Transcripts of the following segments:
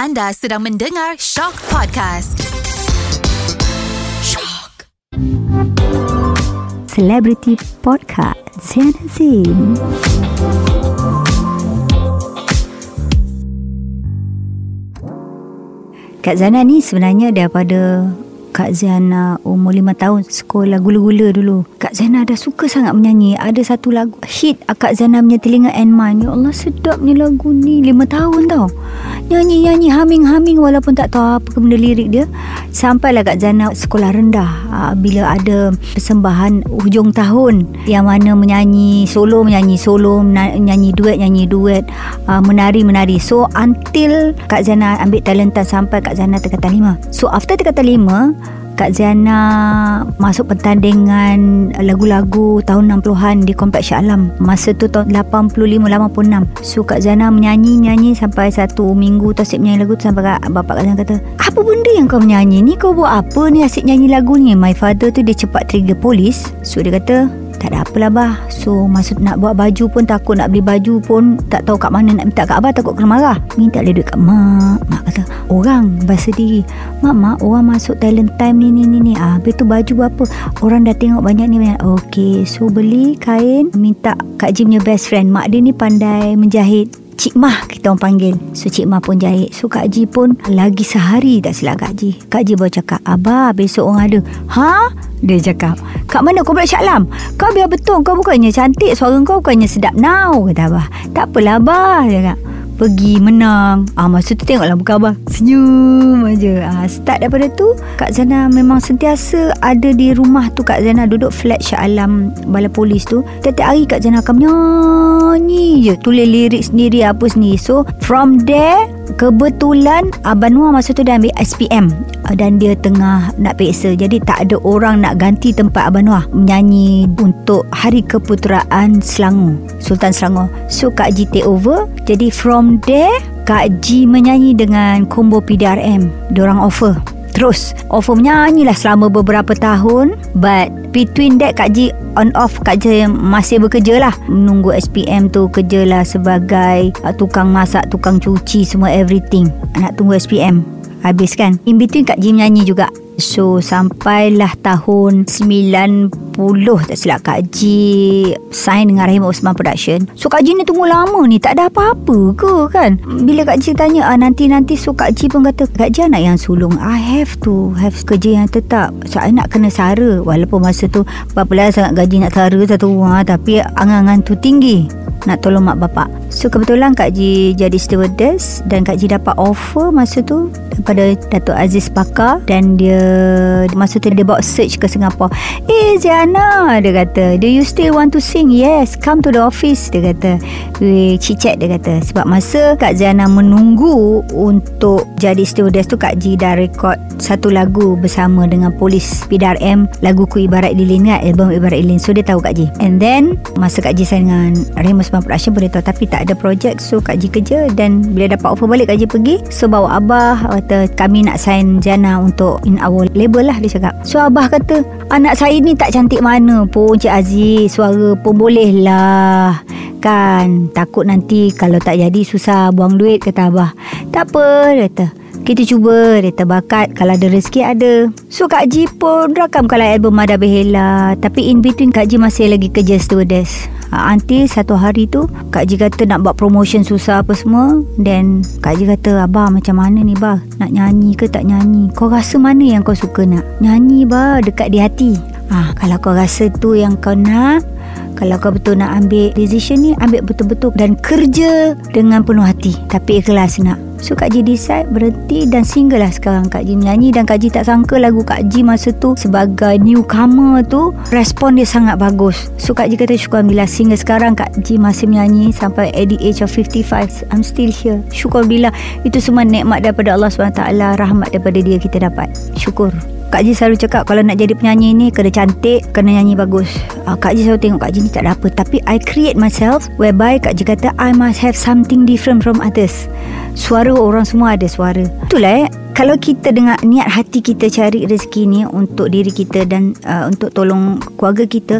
Anda sedang mendengar Shock Podcast. Shock. Celebrity Podcast Zain Azim Kak Zana ni sebenarnya daripada Kak Zana umur lima tahun sekolah gula-gula dulu. Kak Zana dah suka sangat menyanyi. Ada satu lagu hit Kak Zana punya telinga and mind. Ya Allah sedapnya lagu ni. Lima tahun tau. Nyanyi-nyanyi humming-humming walaupun tak tahu apa benda lirik dia. Sampailah Kak Zana sekolah rendah. Ah, bila ada persembahan hujung tahun yang mana menyanyi solo, menyanyi solo, menyanyi duet, nyanyi duet, ah, menari-menari. So until Kak Zana ambil talentan sampai Kak Zana tingkatan lima. So after tingkatan lima, Kak Ziana masuk pertandingan lagu-lagu tahun 60-an di Kompleks Shah Alam. Masa tu tahun 85-86. So Kak Ziana menyanyi-nyanyi sampai satu minggu tu asyik menyanyi lagu tu sampai kak, bapak Kak Ziana kata, apa benda yang kau menyanyi ni? Kau buat apa ni asyik nyanyi lagu ni? My father tu dia cepat trigger polis. So dia kata, tak ada apalah bah. So masa nak buat baju pun Takut nak beli baju pun Tak tahu kat mana nak minta kat abah Takut kena marah. Minta dia duit kat mak. Mak kata Orang bahasa diri. Mak mak orang masuk talent time ni ni ni ni. Ah, Habis tu baju berapa Orang dah tengok banyak ni banyak. Okay so beli kain Minta Kak Jim punya best friend. Mak dia ni pandai menjahit Cik Mah kita orang panggil. So Cik Mah pun jahit. So Kak Ji pun Lagi sehari tak silap Kak Ji Kak Ji baru cakap Abah besok orang ada. Ha? Dia cakap Kak mana kau Kompleks Syaklam Kau biar betul. Kau bukannya cantik Suara kau bukannya sedap. Now Kata Abah. Tak apalah Abah Dia cakap pergi menang. Ah masa tu tengoklah muka abang. Senyum aja. Ah start daripada tu Kak Zana memang sentiasa ada di rumah tu Kak Zana. Duduk flat Shah Alam balai polis tu. Tiap-tiap hari Kak Zana akan menyanyi je. Tulis lirik sendiri apa sendiri. So from there kebetulan Abang Noah masa tu dah ambil SPM ah, dan dia tengah nak peksa jadi tak ada orang nak ganti tempat Abang Noah menyanyi untuk Hari Keputeraan Selangor Sultan Selangor. So Kak Ji take over. Jadi from there Kak Ji menyanyi dengan combo PDRM diorang offer Terus Offer menyanyi lah selama beberapa tahun. But Between that Kak Ji On off Kak Ji masih bekerja lah. Menunggu SPM tu Kerja lah sebagai uh, Tukang masak Tukang cuci Semua everything. Nak tunggu SPM Habis kan In between Kak Ji menyanyi juga So sampailah tahun 90 tak silap Kak Ji sign dengan Rahim Osman Production. So Kak Ji ni tunggu lama ni tak ada apa-apa ke kan? Bila Kak Ji tanya ah, nanti-nanti so Kak Ji pun kata Kak Ji anak yang sulung. I have to have kerja yang tetap. So I nak kena sara walaupun masa tu berapa lah sangat gaji nak sara satu rumah tapi angan-angan tu tinggi nak tolong mak bapak. So kebetulan Kak Ji jadi stewardess dan Kak Ji dapat offer masa tu daripada Datuk Aziz Pakar dan dia masa tu dia bawa search ke Singapura. Eh Ziana dia kata, do you still want to sing? Yes, come to the office dia kata. We chit-chat dia kata. Sebab masa Kak Ziana menunggu untuk jadi stewardess tu Kak Ji dah rekod satu lagu bersama dengan polis PDRM lagu ku Ibarat Lilin kan album Ibarat Lilin so dia tahu Kak Ji and then masa Kak Ji sign dengan Remus Production pun dia tahu tapi tak ada projek so Kak Ji kerja dan bila dapat offer balik Kak Ji pergi. So bawa Abah kata kami nak sign Jana untuk in our label lah dia cakap. So Abah kata anak saya ni tak cantik mana pun Cik Aziz suara pun boleh lah. Kan takut nanti kalau tak jadi susah buang duit kata Abah. Tak apa dia kata kita cuba Dia terbakat. Kalau ada rezeki ada. So Kak Ji pun Rakamkanlah album Mada Behela. Tapi in between Kak Ji masih lagi kerja stewardess. Uh, Until satu hari tu Kak Ji kata nak buat promotion susah apa semua. Then Kak Ji kata Abah macam mana ni bah? Nak nyanyi ke tak nyanyi? Kau rasa mana yang kau suka nak? Nyanyi bah Dekat di hati. Ah, Kalau kau rasa tu yang kau nak kalau kau betul nak ambil decision ni Ambil betul-betul Dan kerja Dengan penuh hati. Tapi ikhlas nak So Kak Ji decide berhenti dan single lah sekarang Kak Ji menyanyi dan Kak Ji tak sangka lagu Kak Ji masa tu sebagai newcomer tu respon dia sangat bagus. So Kak Ji kata syukur bila single sekarang Kak Ji masih menyanyi sampai at the age of 55. I'm still here. Syukur bila itu semua nikmat daripada Allah SWT rahmat daripada dia kita dapat. Syukur. Kak Ji selalu cakap kalau nak jadi penyanyi ni kena cantik, kena nyanyi bagus. Uh, Kak Ji selalu tengok Kak Ji ni tak ada apa. Tapi I create myself whereby Kak Ji kata I must have something different from others. Suara orang semua ada suara. Itulah eh. kalau kita dengan niat hati kita cari rezeki ni untuk diri kita dan uh, untuk tolong keluarga kita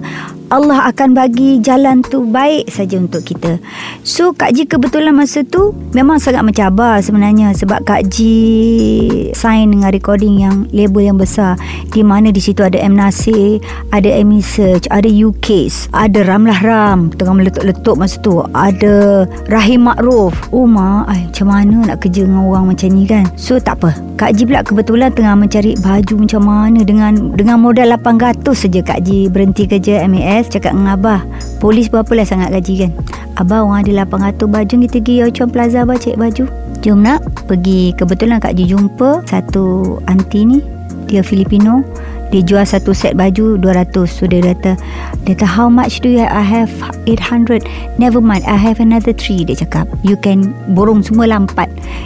Allah akan bagi jalan tu baik saja untuk kita. So Kak Ji kebetulan masa tu memang sangat mencabar sebenarnya sebab Kak Ji sign dengan recording yang label yang besar di mana di situ ada M Nasir, ada Amy Search, ada UK's, ada Ramlah Ram tengah meletup-letup masa tu, ada Rahim Makruf. Oh ma, ay, macam mana nak kerja dengan orang macam ni kan? So tak apa. Kak Ji pula kebetulan tengah mencari baju macam mana dengan dengan modal 800 saja Kak Ji berhenti kerja MAS PNS cakap dengan Abah Polis berapa lah sangat gaji kan? Abah orang ada 800 baju Kita pergi Yauchuan Plaza Abah cek baju. Jom nak pergi Kebetulan Kak Ji jumpa Satu aunty ni Dia Filipino dia jual satu set baju 200 So dia kata Dia kata how much do you have I have 800 Never mind I have another 3 Dia cakap. You can borong semua 4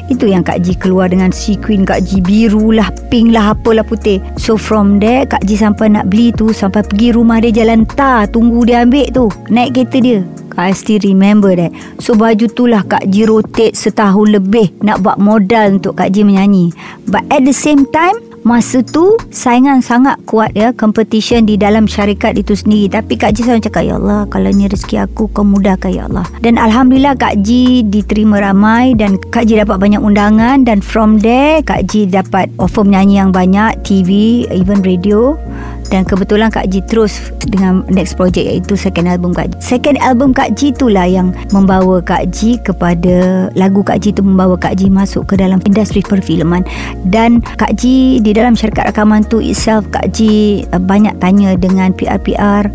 Itu yang Kak Ji keluar dengan sequin Kak Ji biru lah Pink lah apalah putih. So from there Kak Ji sampai nak beli tu Sampai pergi rumah dia jalan tar Tunggu dia ambil tu. Naik kereta dia. I still remember that. So baju tu lah Kak Ji rotate setahun lebih Nak buat modal untuk Kak Ji menyanyi. But at the same time Masa tu saingan sangat kuat ya competition di dalam syarikat itu sendiri. Tapi Kak Ji selalu cakap ya Allah kalau ni rezeki aku kau mudahkan ya Allah. Dan Alhamdulillah Kak Ji diterima ramai dan Kak Ji dapat banyak undangan. Dan from there Kak Ji dapat offer menyanyi yang banyak TV even radio dan kebetulan Kak Ji terus dengan next project iaitu second album Kak Ji. Second album Kak Ji itulah yang membawa Kak Ji kepada lagu Kak Ji itu membawa Kak Ji masuk ke dalam industri perfilman. Dan Kak Ji di dalam syarikat rakaman tu itself Kak Ji uh, banyak tanya dengan PR-PR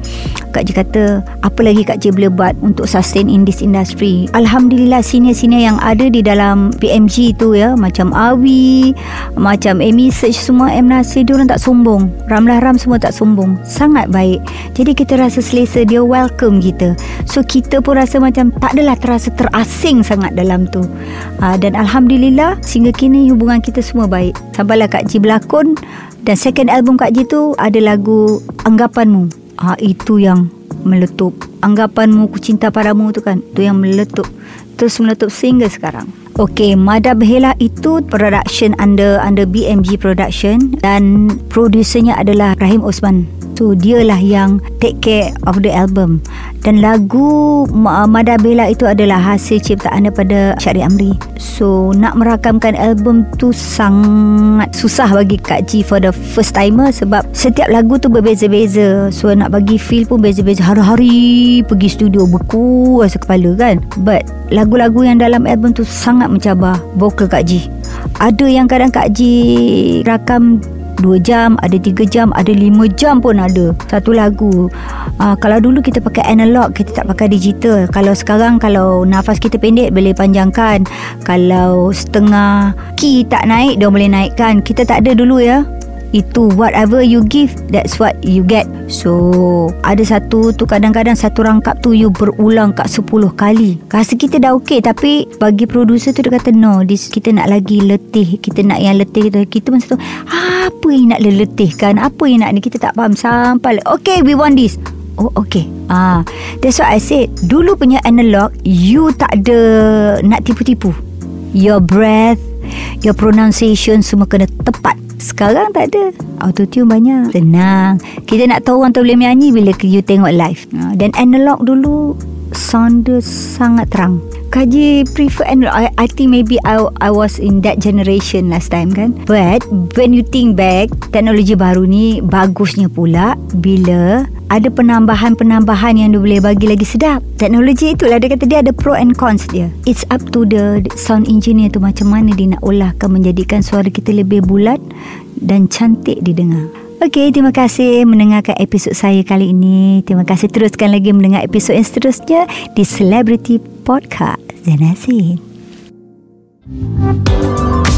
Kak Ji kata apa lagi Kak Ji boleh buat untuk sustain in this industry? Alhamdulillah senior-senior yang ada di dalam PMG tu ya macam Awi macam Amy Search semua M Nasir diorang tak sombong. Ramlah Ram semua tak sombong. Sangat baik. Jadi kita rasa selesa Dia welcome kita. So kita pun rasa macam Tak adalah terasa terasing sangat dalam tu. Uh, Dan Alhamdulillah Sehingga kini hubungan kita semua baik. Sampailah Kak Ji berlakon Dan second album Kak Ji tu Ada lagu Anggapanmu. Uh, Itu yang meletup. Anggapanmu ku cinta padamu tu kan Tu yang meletup. Terus meletup sehingga sekarang Okey, Mada Behela itu production under under BMG Production dan produsernya adalah Rahim Osman. So dialah yang take care of the album. Dan lagu Mada Bela itu adalah hasil ciptaan daripada Syari Amri. So nak merakamkan album tu sangat susah bagi Kak Ji for the first timer sebab setiap lagu tu berbeza-beza. So nak bagi feel pun beza-beza. Hari-hari pergi studio beku rasa kepala kan. But lagu-lagu yang dalam album tu sangat mencabar vokal Kak Ji. Ada yang kadang Kak Ji rakam 2 jam, ada 3 jam, ada 5 jam pun ada satu lagu. Uh, kalau dulu kita pakai analog, kita tak pakai digital. Kalau sekarang kalau nafas kita pendek boleh panjangkan. Kalau setengah key tak naik, dia boleh naikkan. Kita tak ada dulu ya itu whatever you give that's what you get. So ada satu tu kadang-kadang satu rangkap tu you berulang kat 10 kali. Rasa kita dah okey tapi bagi producer tu dia kata no this kita nak lagi letih kita nak yang letih kita kita masa tu apa yang nak letihkan? Apa yang nak ni? Kita tak faham sampai okay we want this. Oh okay. Ah, That's what I said. Dulu punya analog You tak ada Nak tipu-tipu. Your breath Your pronunciation Semua kena tepat. Sekarang tak ada. Autotune banyak. Senang Kita nak tahu orang tu boleh menyanyi Bila you tengok live. Ha, Dan analog dulu Sound dia sangat terang Kaji prefer analog I, I think maybe I, I was in that generation last time kan But When you think back Teknologi baru ni Bagusnya pula Bila ada penambahan-penambahan yang dia boleh bagi lagi sedap. Teknologi itulah dia kata dia ada pro and cons dia. It's up to the sound engineer tu macam mana dia nak olahkan menjadikan suara kita lebih bulat dan cantik didengar. Okey, terima kasih mendengarkan episod saya kali ini. Terima kasih teruskan lagi mendengar episod yang seterusnya di Celebrity Podcast. Zanasin. Thank